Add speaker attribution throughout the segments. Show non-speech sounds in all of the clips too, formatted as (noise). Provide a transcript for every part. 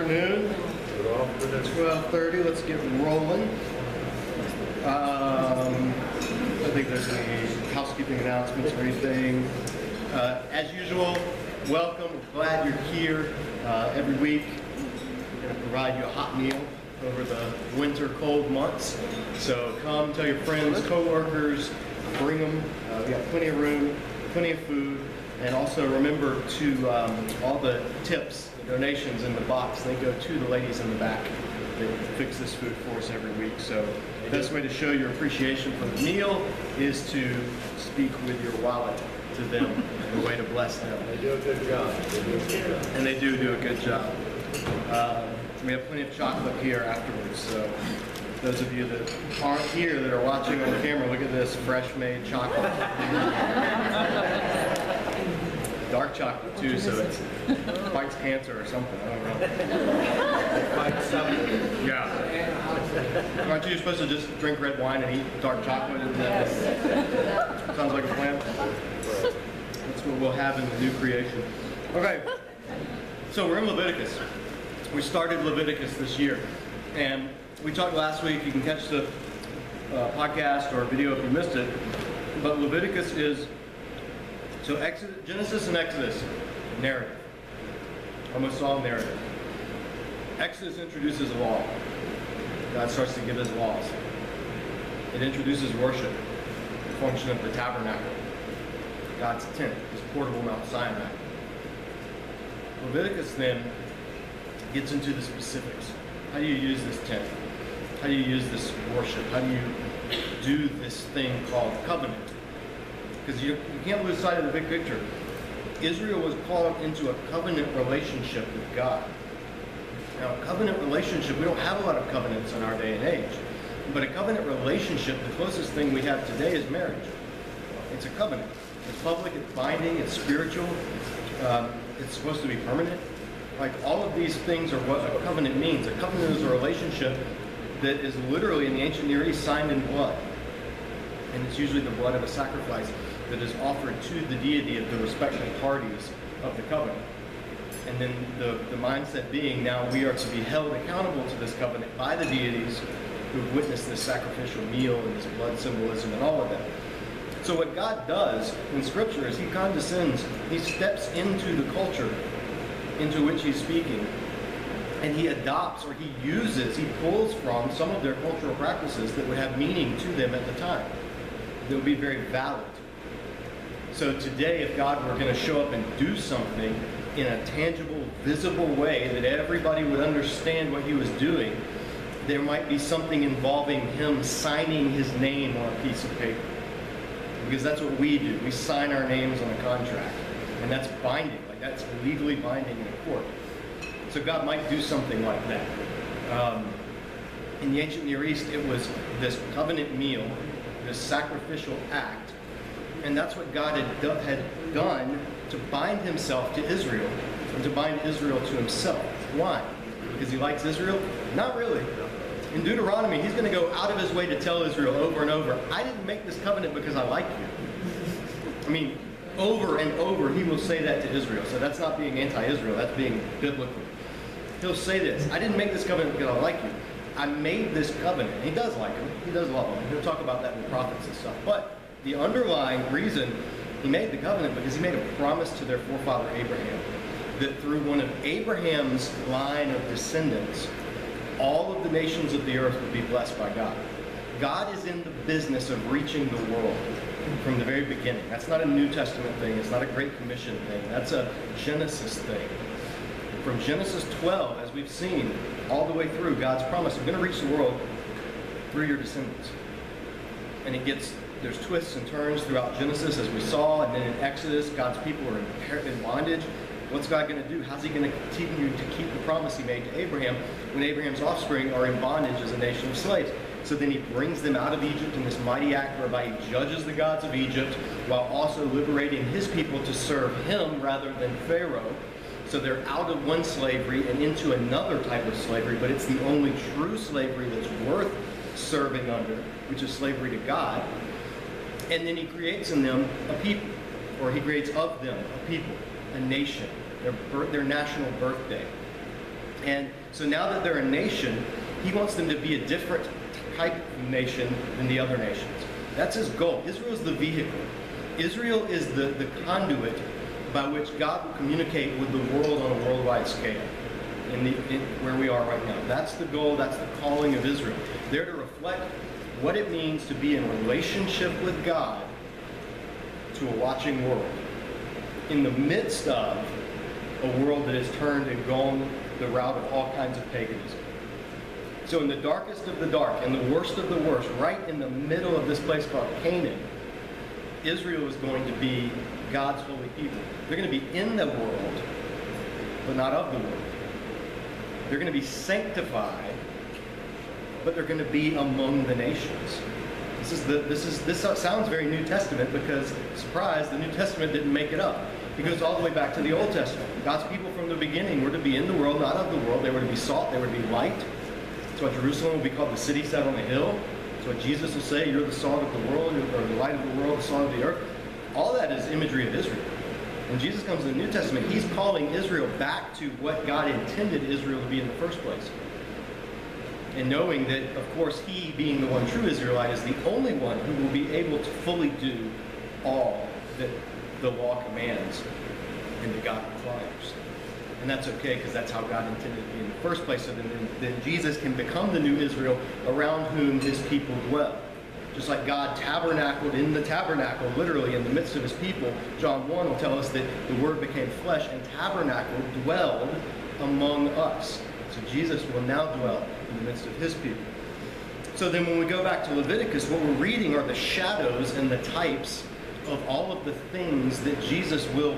Speaker 1: afternoon. It's 12:30. Let's get rolling. Um, I think there's any housekeeping announcements or anything. Uh, as usual, welcome. Glad you're here uh, every week. We're going to provide you a hot meal over the winter cold months. So come, tell your friends, coworkers, bring them. Uh, we got plenty of room, plenty of food. And also remember to um, all the tips, donations in the box, they go to the ladies in the back that fix this food for us every week. So the best way to show your appreciation for the meal is to speak with your wallet to them, the way to bless them.
Speaker 2: They do a good job. They do a good job.
Speaker 1: And they do do a good job. Uh, we have plenty of chocolate here afterwards, so those of you that aren't here that are watching on camera, look at this fresh made chocolate. (laughs) Dark chocolate too, so it fights cancer or something. I don't know. (laughs)
Speaker 2: Fight something.
Speaker 1: Yeah. Aren't you supposed to just drink red wine and eat dark chocolate? And then sounds like a plan. That's what we'll have in the new creation. Okay. So we're in Leviticus. We started Leviticus this year, and we talked last week. You can catch the uh, podcast or video if you missed it. But Leviticus is so Exodus, Genesis and Exodus, narrative. Almost all narrative. Exodus introduces a law. God starts to give his laws. It introduces worship, the function of the tabernacle, God's tent, his portable Mount Sinai. Leviticus then gets into the specifics. How do you use this tent? How do you use this worship? How do you do this thing called covenant? Because you, you can't lose sight of the big picture. Israel was called into a covenant relationship with God. Now, a covenant relationship, we don't have a lot of covenants in our day and age. But a covenant relationship, the closest thing we have today is marriage. It's a covenant. It's public, it's binding, it's spiritual, um, it's supposed to be permanent. Like all of these things are what a covenant means. A covenant is a relationship that is literally in the ancient Near East signed in blood. And it's usually the blood of a sacrifice that is offered to the deity of the respective parties of the covenant. And then the, the mindset being now we are to be held accountable to this covenant by the deities who've witnessed this sacrificial meal and this blood symbolism and all of that. So what God does in Scripture is He condescends, He steps into the culture into which He's speaking, and He adopts or He uses, He pulls from some of their cultural practices that would have meaning to them at the time, that would be very valid. So today, if God were going to show up and do something in a tangible, visible way that everybody would understand what He was doing, there might be something involving Him signing His name on a piece of paper because that's what we do. We sign our names on a contract, and that's binding. Like that's legally binding in a court. So God might do something like that. Um, in the ancient Near East, it was this covenant meal, this sacrificial act, and that's what God had, do, had done to bind Himself to Israel and to bind Israel to Himself. Why? Because He likes Israel? Not really. In Deuteronomy, he's going to go out of his way to tell Israel over and over, I didn't make this covenant because I like you. I mean, over and over, he will say that to Israel. So that's not being anti-Israel, that's being biblical. He'll say this, I didn't make this covenant because I like you. I made this covenant. He does like him. He does love him. He'll talk about that in the prophets and stuff. But the underlying reason he made the covenant because he made a promise to their forefather Abraham that through one of Abraham's line of descendants, all of the nations of the earth would be blessed by God. God is in the business of reaching the world from the very beginning. That's not a New Testament thing. It's not a Great Commission thing. That's a Genesis thing. From Genesis 12, as we've seen, all the way through, God's promise, I'm going to reach the world through your descendants. And it gets, there's twists and turns throughout Genesis, as we saw, and then in Exodus, God's people are in bondage. What's God going to do? How's he going to continue to keep the promise he made to Abraham when Abraham's offspring are in bondage as a nation of slaves? So then he brings them out of Egypt in this mighty act whereby he judges the gods of Egypt while also liberating his people to serve him rather than Pharaoh. So they're out of one slavery and into another type of slavery, but it's the only true slavery that's worth serving under, which is slavery to God. And then he creates in them a people, or he creates of them a people, a nation, their, birth, their national birthday. And so now that they're a nation, he wants them to be a different type of nation than the other nations. That's his goal. Israel is the vehicle. Israel is the, the conduit by which God will communicate with the world on a worldwide scale in the, in where we are right now. That's the goal, that's the calling of Israel. They're to reflect what it means to be in relationship with God to a watching world. In the midst of a world that has turned and gone the route of all kinds of paganism. So in the darkest of the dark, in the worst of the worst, right in the middle of this place called Canaan, Israel is going to be God's holy people. They're going to be in the world, but not of the world. They're going to be sanctified, but they're going to be among the nations. This is the this is this sounds very New Testament because surprise, the New Testament didn't make it up. It goes all the way back to the Old Testament. God's people from the beginning were to be in the world, not of the world. They were to be salt. They were to be light. That's why Jerusalem will be called the city set on the hill. That's what Jesus will say, "You're the salt of the world, or the light of the world, the salt of the earth." All that is imagery of Israel. When Jesus comes in the New Testament, he's calling Israel back to what God intended Israel to be in the first place. And knowing that, of course, he, being the one true Israelite, is the only one who will be able to fully do all that the law commands and that God requires. And that's okay because that's how God intended to be in the first place. So then, then Jesus can become the new Israel around whom his people dwell. Just like God tabernacled in the tabernacle, literally in the midst of his people, John 1 will tell us that the Word became flesh and tabernacled, dwelled among us. So Jesus will now dwell in the midst of his people. So then when we go back to Leviticus, what we're reading are the shadows and the types of all of the things that Jesus will,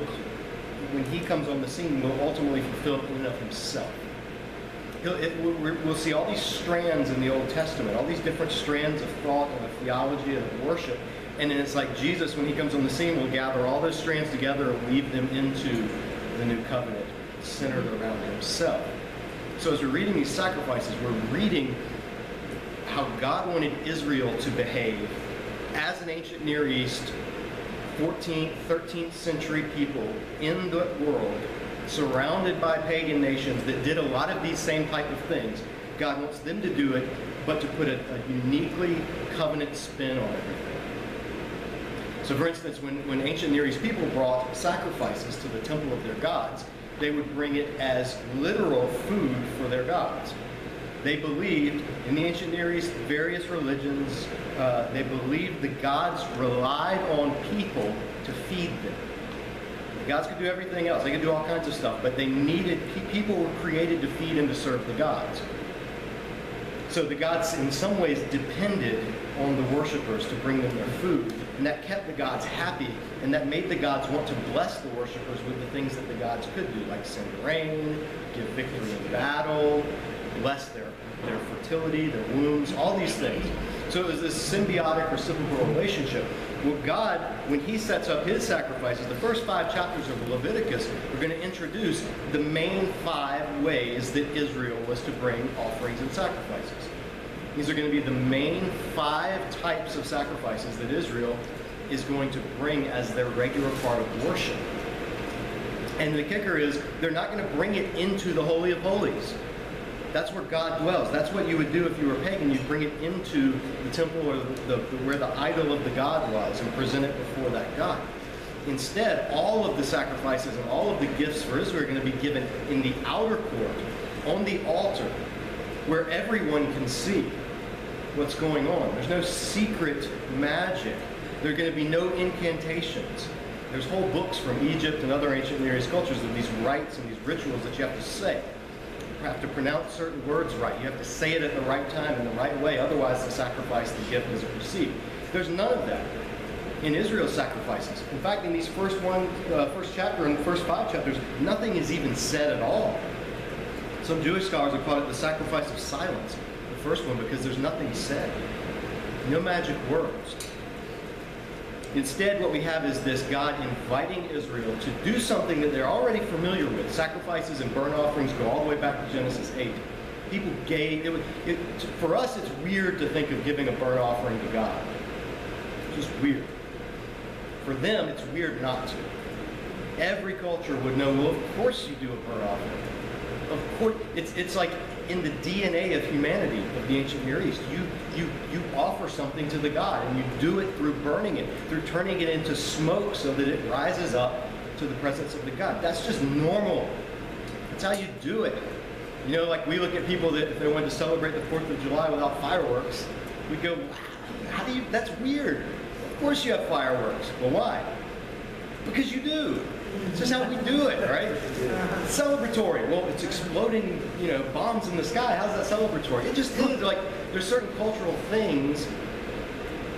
Speaker 1: when he comes on the scene, will ultimately fulfill in of himself it, we'll see all these strands in the Old Testament, all these different strands of thought and of theology and of worship. And then it's like Jesus, when he comes on the scene, will gather all those strands together and weave them into the new covenant centered around himself. So as we're reading these sacrifices, we're reading how God wanted Israel to behave as an ancient Near East 14th, 13th century people in the world surrounded by pagan nations that did a lot of these same type of things. God wants them to do it, but to put a, a uniquely covenant spin on everything. So for instance, when, when ancient Near East people brought sacrifices to the temple of their gods, they would bring it as literal food for their gods. They believed, in the ancient Near East, various religions, uh, they believed the gods relied on people to feed them. The gods could do everything else. They could do all kinds of stuff, but they needed, people were created to feed and to serve the gods. So the gods, in some ways, depended on the worshippers to bring them their food. And that kept the gods happy, and that made the gods want to bless the worshippers with the things that the gods could do, like send rain, give victory in battle, bless their, their fertility, their wombs, all these things. So it was this symbiotic reciprocal relationship well, God, when he sets up his sacrifices, the first five chapters of Leviticus are going to introduce the main five ways that Israel was to bring offerings and sacrifices. These are going to be the main five types of sacrifices that Israel is going to bring as their regular part of worship. And the kicker is, they're not going to bring it into the Holy of Holies. That's where God dwells. That's what you would do if you were pagan. You'd bring it into the temple or the, the, where the idol of the god was and present it before that god. Instead, all of the sacrifices and all of the gifts for Israel are going to be given in the outer court, on the altar, where everyone can see what's going on. There's no secret magic. There are going to be no incantations. There's whole books from Egypt and other ancient Near East cultures of these rites and these rituals that you have to say You have to pronounce certain words right. You have to say it at the right time in the right way. Otherwise, the sacrifice, the gift isn't received. There's none of that in Israel's sacrifices. In fact, in these first one, uh, first chapter and the first five chapters, nothing is even said at all. Some Jewish scholars have called it the sacrifice of silence, first one, because there's nothing said. No magic words. Instead, what we have is this God inviting Israel to do something that they're already familiar with. Sacrifices and burnt offerings go all the way back to Genesis 8. People gave, it, it, for us, it's weird to think of giving a burnt offering to God. It's just weird. For them, it's weird not to. Every culture would know, well, of course you do a burnt offering. Of course, it's, it's like in the DNA of humanity of the ancient Near East. You, you, you offer something to the god, and you do it through burning it, through turning it into smoke so that it rises up to the presence of the god. That's just normal. That's how you do it. You know, like we look at people that if they wanted to celebrate the 4th of July without fireworks, we go, wow, how do you, that's weird. Of course you have fireworks. Well, why? Because you do. It's just how we do it, right? It's celebratory. Well, it's exploding, you know, bombs in the sky. How's that celebratory? It just is. Like, there's certain cultural things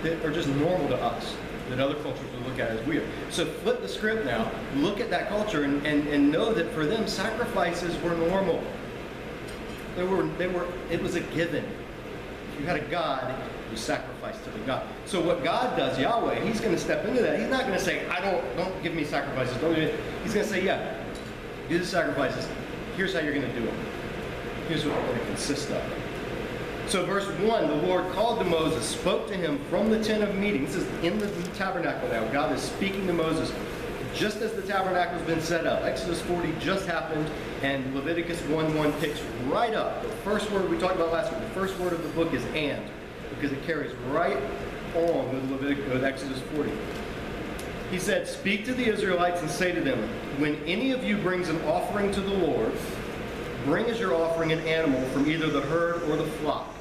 Speaker 1: that are just normal to us that other cultures would look at as weird. So flip the script now. Look at that culture and, and, and know that for them, sacrifices were normal. They were, they were, it was a given. You had a God, you sacrificed to the God. So what God does, Yahweh, He's going to step into that. He's not going to say, "I don't, don't give me sacrifices." Don't do it. He's going to say, "Yeah, do the sacrifices. Here's how you're going to do them. Here's what they're going to consist of." So verse one, the Lord called to Moses, spoke to him from the tent of meeting. This is in the tabernacle now. God is speaking to Moses just as the tabernacle has been set up. Exodus 40 just happened, and Leviticus 1:1 picks right up. The first word we talked about last week, the first word of the book is and, because it carries right on with Leviticus, with Exodus 40. He said, Speak to the Israelites and say to them, When any of you brings an offering to the Lord, bring as your offering an animal from either the herd or the flock.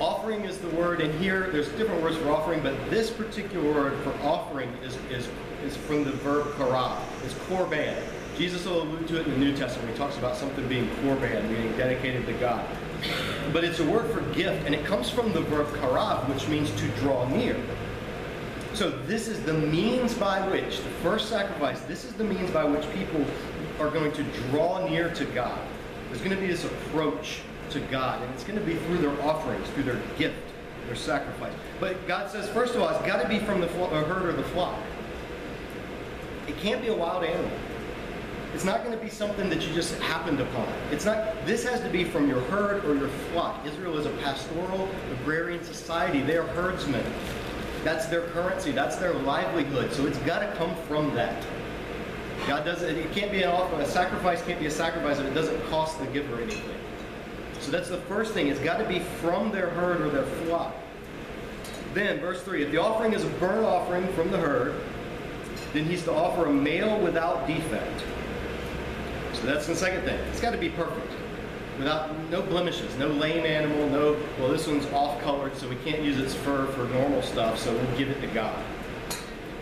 Speaker 1: Offering is the word, and here there's different words for offering, but this particular word for offering is, is, is from the verb karah. is korban. Jesus will allude to it in the New Testament. He talks about something being korban, meaning dedicated to God. But it's a word for gift, and it comes from the verb karav, which means to draw near. So this is the means by which, the first sacrifice, this is the means by which people are going to draw near to God. There's going to be this approach to God, and it's going to be through their offerings, through their gift, their sacrifice. But God says, first of all, it's got to be from the uh, herd or the flock. It can't be a wild animal. It's not going to be something that you just happened upon. It's not. This has to be from your herd or your flock. Israel is a pastoral, agrarian society. They are herdsmen. That's their currency. That's their livelihood. So it's got to come from that. God doesn't. It can't be an offer. A sacrifice can't be a sacrifice if it doesn't cost the giver anything. So that's the first thing. It's got to be from their herd or their flock. Then, verse 3 if the offering is a burnt offering from the herd, then he's to offer a male without defect. So that's the second thing. It's got to be perfect. Without no blemishes, no lame animal, no, well, this one's off colored, so we can't use its fur for normal stuff, so we'll give it to God.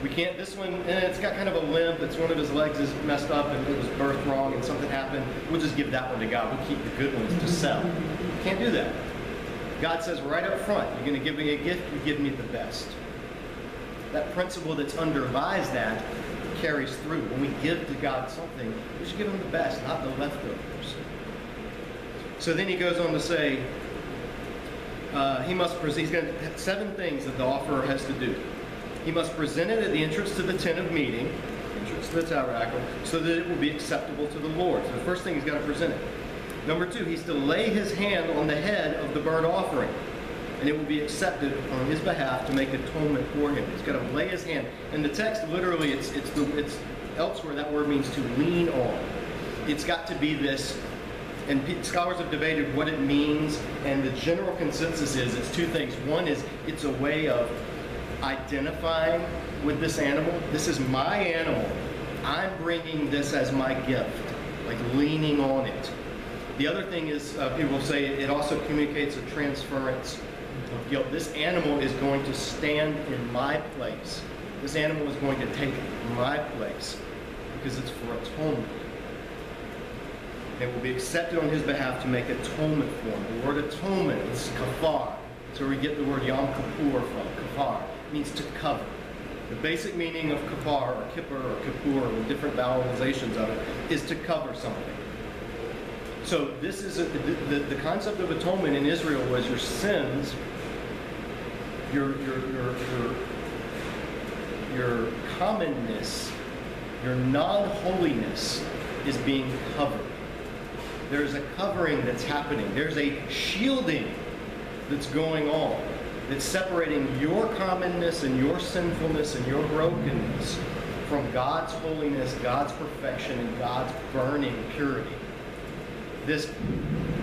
Speaker 1: We can't, this one, eh, it's got kind of a limp, it's one of his legs is messed up and it was birthed wrong and something happened. We'll just give that one to God. We'll keep the good ones to sell. Can't do that. God says right up front, you're going to give me a gift, you give me the best. That principle that's underlies that carries through. When we give to God something, we should give him the best, not the leftovers. So then he goes on to say, uh, he must present, he's going to seven things that the offerer has to do. He must present it at the entrance to the tent of meeting, entrance to the tabernacle, so that it will be acceptable to the Lord. So the first thing he's got to present it. Number two, he's to lay his hand on the head of the burnt offering, and it will be accepted on his behalf to make atonement for him. He's got to lay his hand. And the text, literally, it's it's the it's elsewhere that word means to lean on. It's got to be this and scholars have debated what it means, and the general consensus is it's two things. One is it's a way of identifying with this animal. This is my animal. I'm bringing this as my gift, like leaning on it. The other thing is, uh, people say it also communicates a transference of guilt. This animal is going to stand in my place. This animal is going to take my place because it's for atonement. It will be accepted on his behalf to make atonement for him. The word atonement is kafar. Where we get the word Yom Kippur from. Kafar means to cover. The basic meaning of kafar or kippur or kippur, the different vowelizations of it, is to cover something. So this is a, the, the, concept of atonement in Israel was your sins, your your your your, your commonness, your non-holiness is being covered. There's a covering that's happening. There's a shielding that's going on that's separating your commonness and your sinfulness and your brokenness from God's holiness, God's perfection, and God's burning purity. This,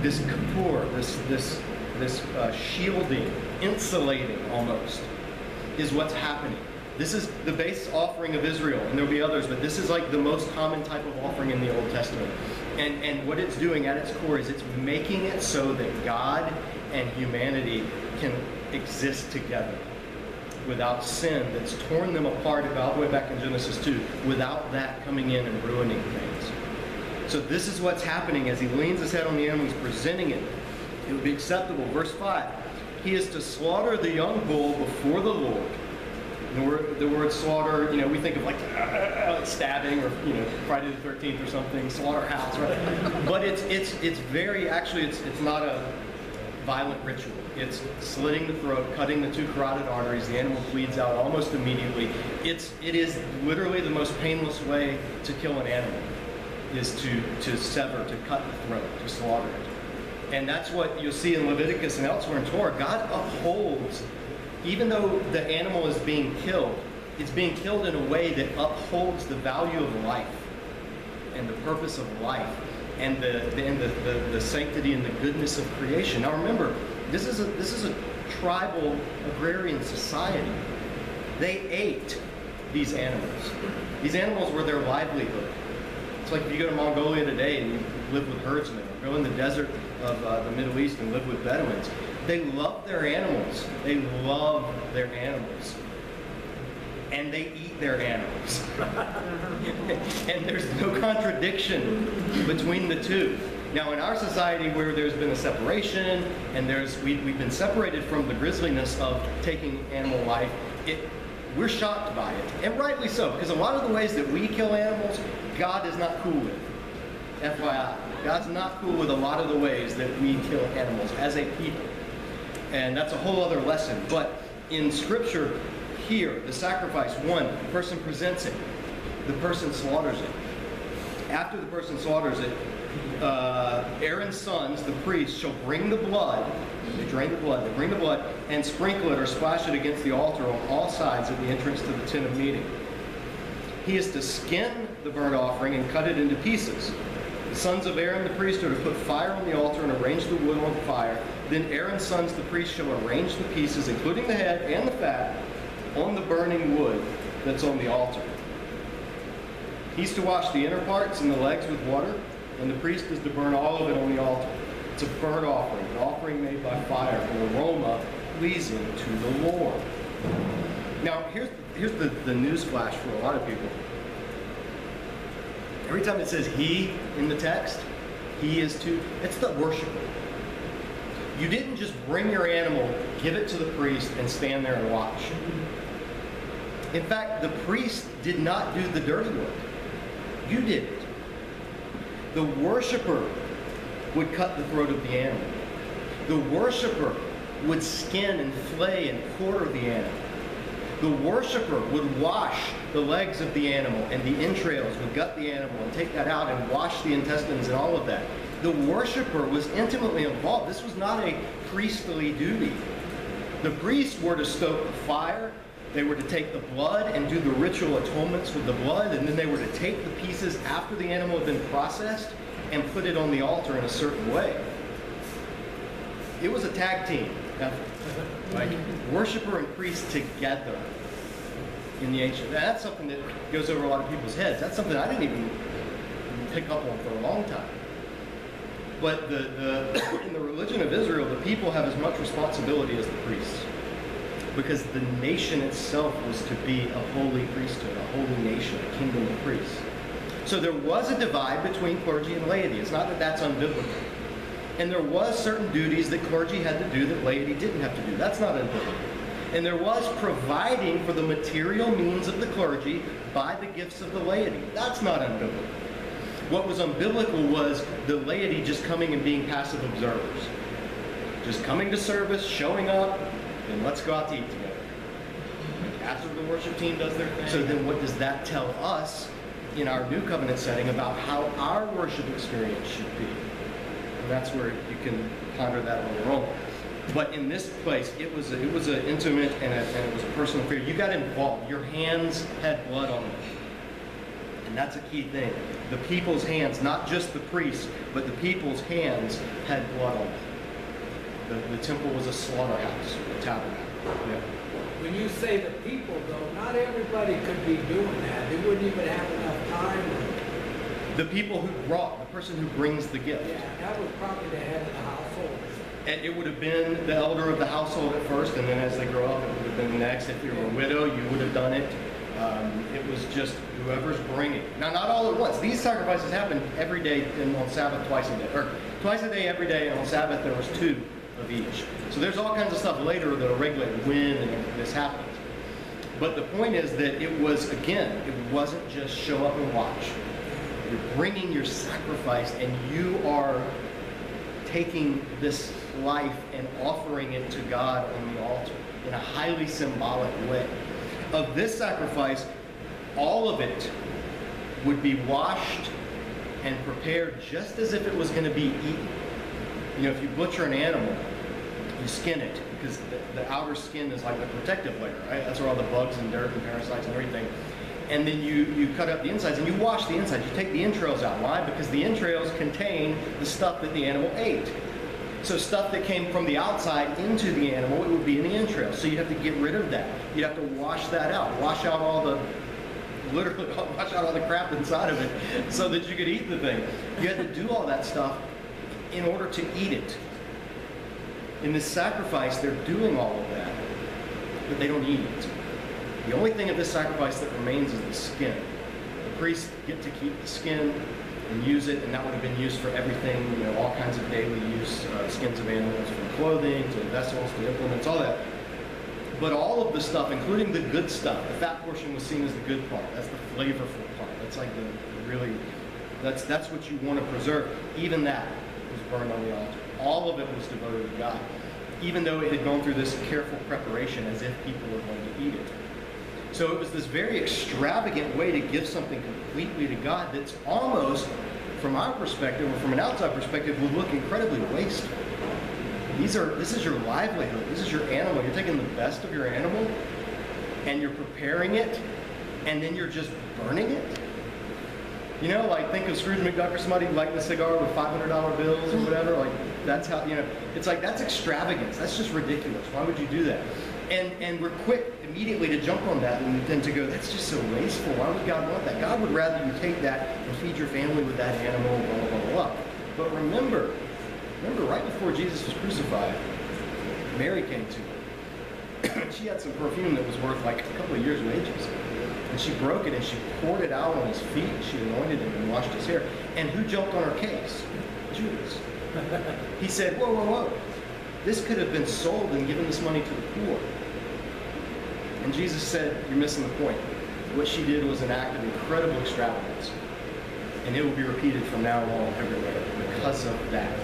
Speaker 1: this kapur, this, this, this uh, shielding, insulating almost, is what's happening. This is the base offering of Israel, and there'll be others, but this is like the most common type of offering in the Old Testament. And, and what it's doing at its core is it's making it so that God and humanity can exist together without sin that's torn them apart about way back in Genesis 2, without that coming in and ruining things. So this is what's happening as he leans his head on the animal, he's presenting it. It would be acceptable. Verse 5. He is to slaughter the young bull before the Lord. The word, the word slaughter, you know, we think of like, uh, like stabbing or, you know, Friday the 13th or something, slaughterhouse, right? but it's, it's, it's very, actually, it's, it's not a violent ritual. It's slitting the throat, cutting the two carotid arteries. The animal bleeds out almost immediately. It's, it is literally the most painless way to kill an animal, is to, to sever, to cut the throat, to slaughter it. And that's what you'll see in Leviticus and elsewhere in Torah. God upholds even though the animal is being killed, it's being killed in a way that upholds the value of life and the purpose of life and the, and the, the, the sanctity and the goodness of creation. Now remember, this is a, this is a tribal agrarian society. They ate these animals. These animals were their livelihood. It's like if you go to Mongolia today and you live with herdsmen, or go in the desert of uh, the Middle East and live with Bedouins. They love their animals. They love their animals. And they eat their animals. (laughs) and there's no contradiction between the two. Now, in our society where there's been a separation and there's we, we've been separated from the grisliness of taking animal life, it, we're shocked by it. And rightly so, because a lot of the ways that we kill animals, God is not cool with. FYI. God's not cool with a lot of the ways that we kill animals as a people. And that's a whole other lesson. But in Scripture, here, the sacrifice, one, the person presents it, the person slaughters it. After the person slaughters it, uh, Aaron's sons, the priests, shall bring the blood, they drain the blood, they bring the blood, and sprinkle it or splash it against the altar on all sides at the entrance to the tent of meeting. He is to skin the burnt offering and cut it into pieces. The sons of Aaron the priest are to put fire on the altar and arrange the wood on the fire. Then Aaron's sons the priest shall arrange the pieces, including the head and the fat, on the burning wood that's on the altar. He's to wash the inner parts and the legs with water, and the priest is to burn all of it on the altar. It's a burnt offering, an offering made by fire, an aroma pleasing to the Lord. Now, here's, here's the, the news flash for a lot of people. Every time it says he in the text, he is to, it's the worshiper. You didn't just bring your animal, give it to the priest, and stand there and watch. In fact, the priest did not do the dirty work. You did it. The worshiper would cut the throat of the animal. The worshiper would skin and flay and quarter the animal. The worshiper would wash the legs of the animal and the entrails, would gut the animal and take that out and wash the intestines and all of that. The worshiper was intimately involved. This was not a priestly duty. The priests were to stoke the fire, they were to take the blood and do the ritual atonements with the blood, and then they were to take the pieces after the animal had been processed and put it on the altar in a certain way. It was a tag team effort. Like worshiper and priest together in the ancient. That's something that goes over a lot of people's heads. That's something I didn't even pick up on for a long time. But the, the, (coughs) in the religion of Israel, the people have as much responsibility as the priests. Because the nation itself was to be a holy priesthood, a holy nation, a kingdom of priests. So there was a divide between clergy and laity. It's not that that's unbiblical. And there was certain duties that clergy had to do that laity didn't have to do. That's not unbiblical. And there was providing for the material means of the clergy by the gifts of the laity. That's not unbiblical. What was unbiblical was the laity just coming and being passive observers. Just coming to service, showing up, and let's go out to eat together. After the worship team does their thing. So then what does that tell us in our new covenant setting about how our worship experience should be? And that's where you can ponder that on your own. But in this place, it was a, it was an intimate and, a, and it was a personal affair. You got involved. Your hands had blood on them. And that's a key thing. The people's hands, not just the priests, but the people's hands had blood on it. The, the temple was a slaughterhouse, a tabernacle. Yeah.
Speaker 3: When you say the people, though, not everybody could be doing that. They wouldn't even have enough time.
Speaker 1: The people who brought, the person who brings the gift.
Speaker 3: Yeah, that was probably the head of the household.
Speaker 1: And it would have been the elder of the household at first, and then as they grow up, it would have been the next. If you were a widow, you would have done it. Um, it was just whoever's bringing. Now, not all at once. These sacrifices happened every day and on Sabbath twice a day, or twice a day every day, and on Sabbath there was two of each. So there's all kinds of stuff later that'll regulate when this happens. But the point is that it was again, it wasn't just show up and watch. You're bringing your sacrifice, and you are taking this life and offering it to God on the altar in a highly symbolic way. Of this sacrifice, all of it would be washed and prepared just as if it was going to be eaten. You know, if you butcher an animal, you skin it because the, the outer skin is like the protective layer, right? That's where all the bugs and dirt and parasites and everything. And then you, you cut up the insides and you wash the insides. You take the entrails out. Why? Because the entrails contain the stuff that the animal ate. So stuff that came from the outside into the animal, it would be in the entrails. So you'd have to get rid of that. You'd have to wash that out. Wash out all the, literally (laughs) wash out all the crap inside of it so that you could eat the thing. You had to do all that stuff in order to eat it. In this sacrifice, they're doing all of that, but they don't eat it. The only thing of this sacrifice that remains is the skin. The priests get to keep the skin and use it, and that would have been used for everything, you know, all kinds of daily use, uh, skins of animals, from clothing to vessels to implements, all that. But all of the stuff, including the good stuff, the fat portion was seen as the good part. That's the flavorful part. That's like the, the really, that's that's what you want to preserve. Even that was burned on the altar. All of it was devoted to God, even though it had gone through this careful preparation as if people were going to eat it. So it was this very extravagant way to give something completely to God that's almost, from our perspective or from an outside perspective, would look incredibly wasteful. These are this is your livelihood. This is your animal. You're taking the best of your animal and you're preparing it and then you're just burning it. You know, like think of Scrooge McDuck or somebody lighting a cigar with $500 bills or whatever. Like that's how you know. It's like that's extravagance. That's just ridiculous. Why would you do that? And and we're quick immediately to jump on that and then to go, that's just so wasteful. Why would God want that? God would rather you take that and feed your family with that animal, blah blah blah blah. But remember, remember right before Jesus was crucified, Mary came to him. (clears throat) she had some perfume that was worth like a couple of years' wages. And she broke it and she poured it out on his feet. She anointed him and washed his hair. And who jumped on her case? Judas. (laughs) he said, Whoa, whoa, whoa. This could have been sold and given this money to the poor. And Jesus said, You're missing the point. What she did was an act of incredible extravagance. And it will be repeated from now on everywhere because of that.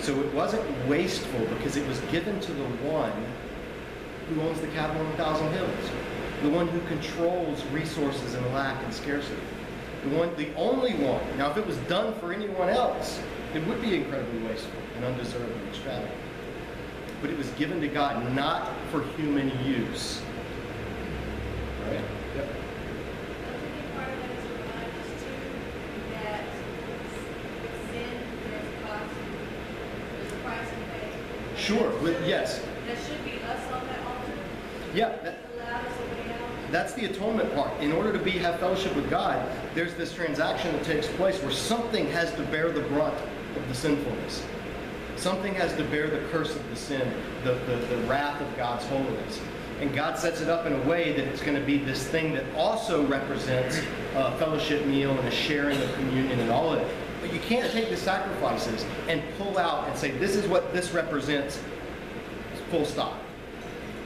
Speaker 1: So it wasn't wasteful because it was given to the one who owns the cattle on a thousand hills the one who controls resources and lack and scarcity. The one, the only one. Now, if it was done for anyone else, it would be incredibly wasteful and undeserved and extravagant. But it was given to God not for human use. Right? Yep. Sure. With, yes.
Speaker 4: That should be us on that altar.
Speaker 1: Yeah. That,
Speaker 4: Allow us a way out.
Speaker 1: That's the atonement part. In order to be have fellowship with God, there's this transaction that takes place where something has to bear the brunt of the sinfulness. Something has to bear the curse of the sin, the, the, the wrath of God's holiness. And God sets it up in a way that it's going to be this thing that also represents a fellowship meal and a sharing of communion and all of it. But you can't take the sacrifices and pull out and say, this is what this represents, full stop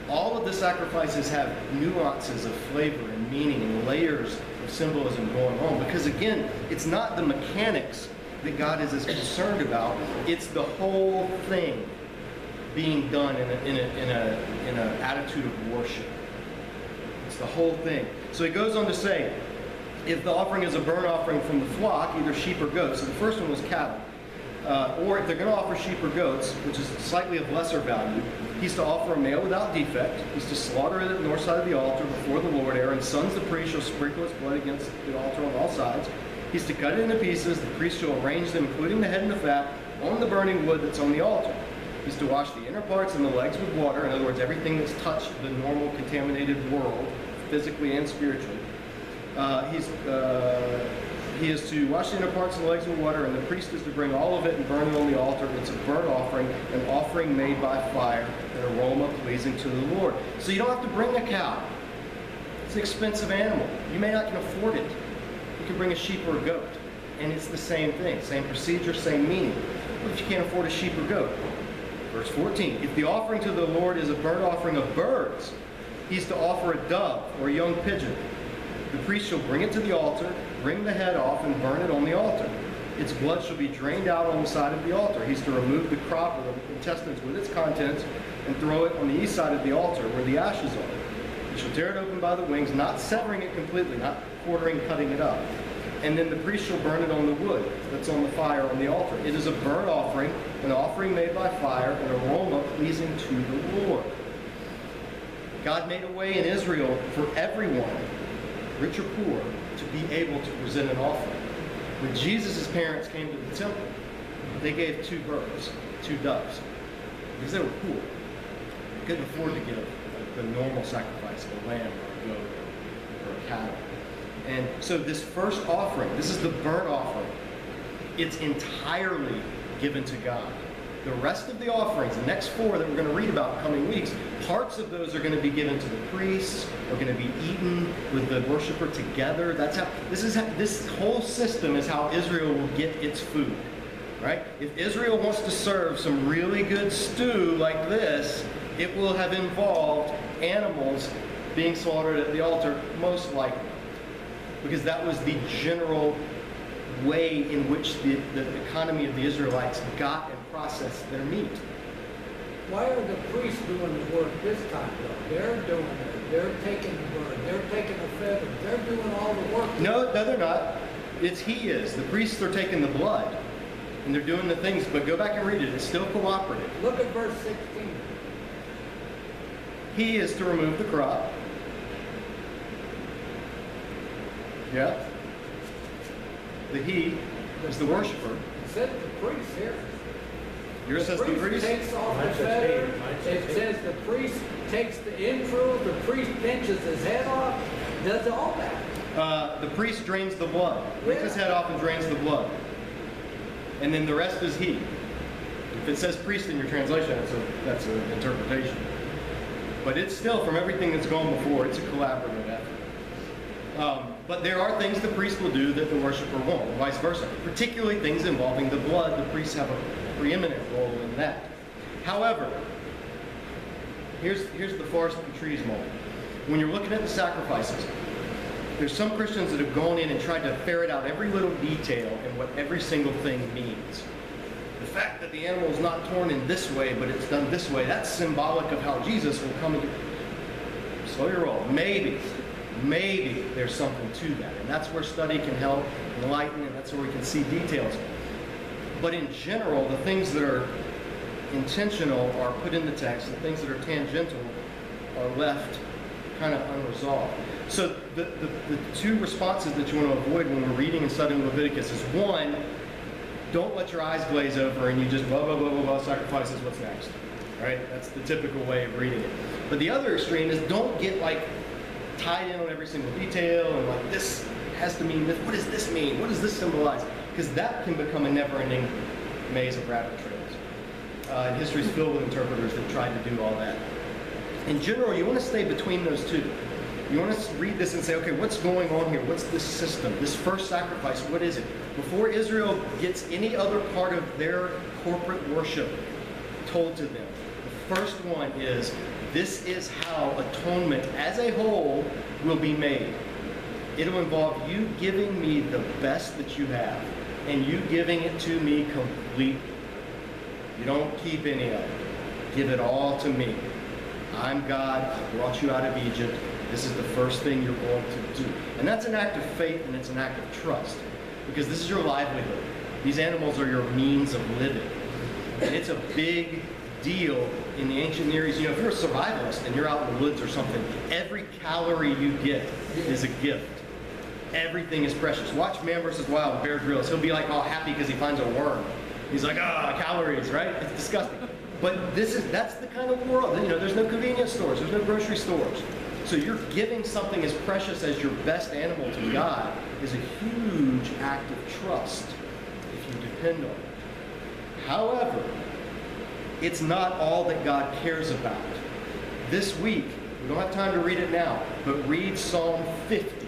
Speaker 1: all of the sacrifices have nuances of flavor and meaning and layers of symbolism going on because again it's not the mechanics that god is as concerned about. It's the whole thing being done in an in a, in a, in a attitude of worship. It's the whole thing. So he goes on to say if the offering is a burnt offering from the flock either sheep or goats so the first one was cattle Uh, or if they're going to offer sheep or goats, which is slightly of lesser value, he's to offer a male without defect. He's to slaughter it at the north side of the altar before the Lord. Aaron's sons, the priest, shall sprinkle its blood against the altar on all sides. He's to cut it into pieces. The priest shall arrange them, including the head and the fat, on the burning wood that's on the altar. He's to wash the inner parts and the legs with water. In other words, everything that's touched the normal contaminated world, physically and spiritually. Uh, he's, uh, he is to wash the inner parts the legs with water, and the priest is to bring all of it and burn it on the altar. It's a burnt offering, an offering made by fire, an aroma pleasing to the Lord. So you don't have to bring a cow. It's an expensive animal. You may not can afford it. You can bring a sheep or a goat, and it's the same thing, same procedure, same meaning. What if you can't afford a sheep or goat? Verse 14, if the offering to the Lord is a burnt offering of birds, he's to offer a dove or a young pigeon. The priest shall bring it to the altar, wring the head off, and burn it on the altar. Its blood shall be drained out on the side of the altar. He's to remove the crop or the intestines with its contents and throw it on the east side of the altar where the ashes are. He shall tear it open by the wings, not severing it completely, not quartering, cutting it up. And then the priest shall burn it on the wood that's on the fire on the altar. It is a burnt offering, an offering made by fire, an aroma pleasing to the Lord. God made a way in Israel for everyone, rich or poor, to be able to present an offering. When Jesus' parents came to the temple, they gave two birds, two doves, because they were poor. They couldn't afford to give the normal sacrifice of a lamb or a goat or a cattle. And so this first offering, this is the burnt offering, it's entirely given to God. The rest of the offerings, the next four that we're going to read about in coming weeks, parts of those are going to be given to the priests, are going to be eaten with the worshiper together. That's how this is how, this whole system is how Israel will get its food. Right? If Israel wants to serve some really good stew like this, it will have involved animals being slaughtered at the altar, most likely. Because that was the general way in which the, the economy of the Israelites got and processed their meat.
Speaker 3: Why are the priests doing the work this time though? They're doing it, they're taking the bird, they're taking the feather, they're doing all the work.
Speaker 1: No, no, they're not. It's he is. The priests are taking the blood and they're doing the things, but go back and read it. It's still cooperative.
Speaker 3: Look at verse sixteen.
Speaker 1: He is to remove the crop. Yeah. The he is the worshiper.
Speaker 3: It says the priest here.
Speaker 1: Yours says the priest.
Speaker 3: takes off the
Speaker 2: Mine
Speaker 3: feather.
Speaker 2: says
Speaker 3: It says the priest takes the intro, the priest pinches his head off, does all that.
Speaker 1: Uh, the priest drains the blood, rips his head off and drains the blood. And then the rest is he. If it says priest in your translation, that's, a, that's an interpretation. But it's still, from everything that's gone before, it's a collaborative effort. Um, but there are things the priest will do that the worshiper won't, and vice versa. Particularly things involving the blood, the priests have a preeminent role in that. However, here's, here's the forest and trees moment. When you're looking at the sacrifices, there's some Christians that have gone in and tried to ferret out every little detail and what every single thing means. The fact that the animal is not torn in this way, but it's done this way, that's symbolic of how Jesus will come and slow your roll. Maybe, maybe there's something to that. And that's where study can help enlighten, and that's where we can see details. But in general, the things that are intentional are put in the text, and things that are tangential are left kind of unresolved. So the, the, the two responses that you want to avoid when we're reading and studying Leviticus is one, don't let your eyes glaze over and you just blah, blah, blah, blah, blah, sacrifices, what's next? Right? That's the typical way of reading it. But the other extreme is don't get like tied in on every single detail and like this has to mean this. What does this mean? What does this symbolize? Because that can become a never-ending maze of rabbit trails. Uh, and history's filled with interpreters that tried to do all that. In general, you want to stay between those two. You want to read this and say, okay, what's going on here? What's this system? This first sacrifice, what is it? Before Israel gets any other part of their corporate worship told to them, the first one is this is how atonement as a whole will be made. It'll involve you giving me the best that you have and you giving it to me completely. You don't keep any of it. Give it all to me. I'm God. I brought you out of Egypt. This is the first thing you're going to do. And that's an act of faith and it's an act of trust because this is your livelihood. These animals are your means of living. And it's a big deal in the ancient Near East. You know, if you're a survivalist and you're out in the woods or something, every calorie you get is a gift. Everything is precious. Watch Man vs. Wild Bear Grylls. He'll be like all happy because he finds a worm. He's like, ah, calories, right? It's disgusting. But this is that's the kind of world. You know, there's no convenience stores, there's no grocery stores. So you're giving something as precious as your best animal to God is a huge act of trust if you depend on it. However, it's not all that God cares about. This week, we don't have time to read it now, but read Psalm 50.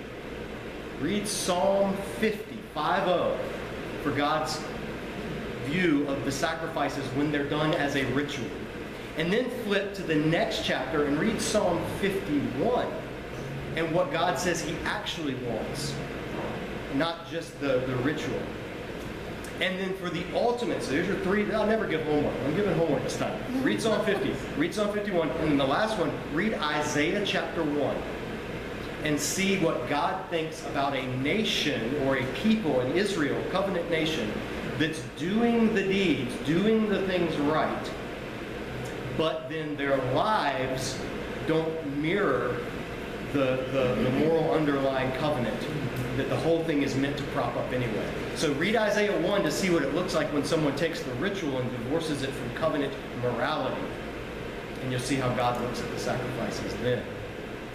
Speaker 1: Read Psalm 50, 5 for God's view of the sacrifices when they're done as a ritual. And then flip to the next chapter and read Psalm 51 and what God says He actually wants, not just the, the ritual. And then for the ultimate, so here's your three, I'll never give homework. I'm giving homework this time. Read Psalm 50, read Psalm 51, and then the last one, read Isaiah chapter 1 and see what God thinks about a nation or a people, an Israel, covenant nation, that's doing the deeds, doing the things right, but then their lives don't mirror the, the, the moral underlying covenant that the whole thing is meant to prop up anyway. So read Isaiah 1 to see what it looks like when someone takes the ritual and divorces it from covenant morality. And you'll see how God looks at the sacrifices then.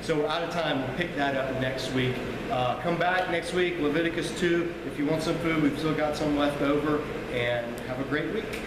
Speaker 1: So we're out of time. We'll pick that up next week. Uh, come back next week, Leviticus 2. If you want some food, we've still got some left over. And have a great week.